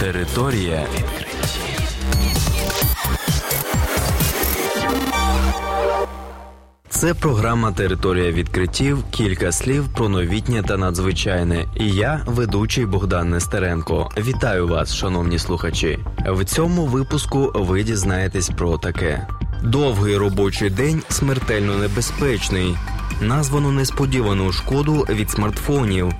Територія відкриттів. Це програма Територія відкриттів. Кілька слів про новітнє та надзвичайне. І я, ведучий Богдан Нестеренко. Вітаю вас, шановні слухачі. В цьому випуску ви дізнаєтесь про таке: довгий робочий день смертельно небезпечний. Названо несподівану шкоду від смартфонів.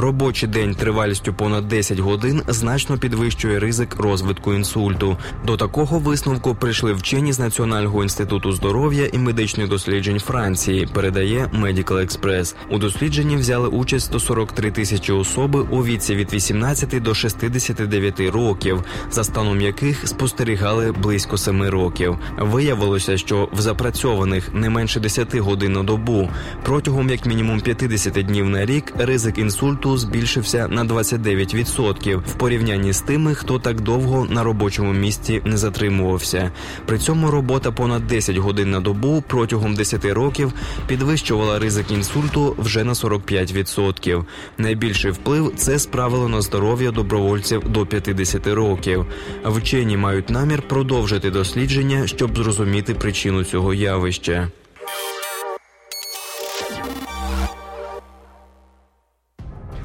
Робочий день тривалістю понад 10 годин значно підвищує ризик розвитку інсульту. До такого висновку прийшли вчені з Національного інституту здоров'я і медичних досліджень Франції. Передає Medical Express. У дослідженні взяли участь 143 тисячі особи у віці від 18 до 69 років, за станом яких спостерігали близько 7 років. Виявилося, що в запрацьованих не менше 10 годин на добу протягом як мінімум 50 днів на рік ризик інсульту збільшився на 29% в порівнянні з тими, хто так довго на робочому місці не затримувався. При цьому робота понад 10 годин на добу протягом 10 років підвищувала ризик інсульту вже на 45%. Найбільший вплив це справило на здоров'я добровольців до 50 років. Вчені мають намір продовжити дослідження, щоб зрозуміти причину цього явища.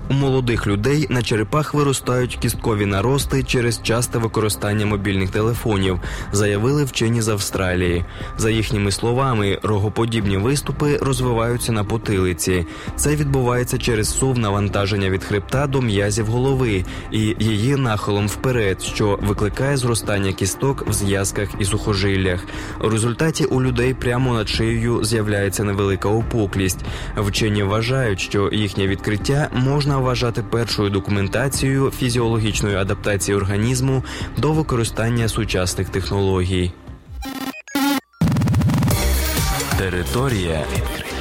У молодих людей на черепах виростають кісткові нарости через часте використання мобільних телефонів, заявили вчені з Австралії. За їхніми словами, рогоподібні виступи розвиваються на потилиці. Це відбувається через сув навантаження від хребта до м'язів голови і її нахилом вперед, що викликає зростання кісток в зв'язках і сухожиллях. У результаті у людей прямо над шиєю з'являється невелика опуклість. Вчені вважають, що їхнє відкриття можна вважати першою документацією фізіологічної адаптації організму до використання сучасних технологій. Територія відкриттів.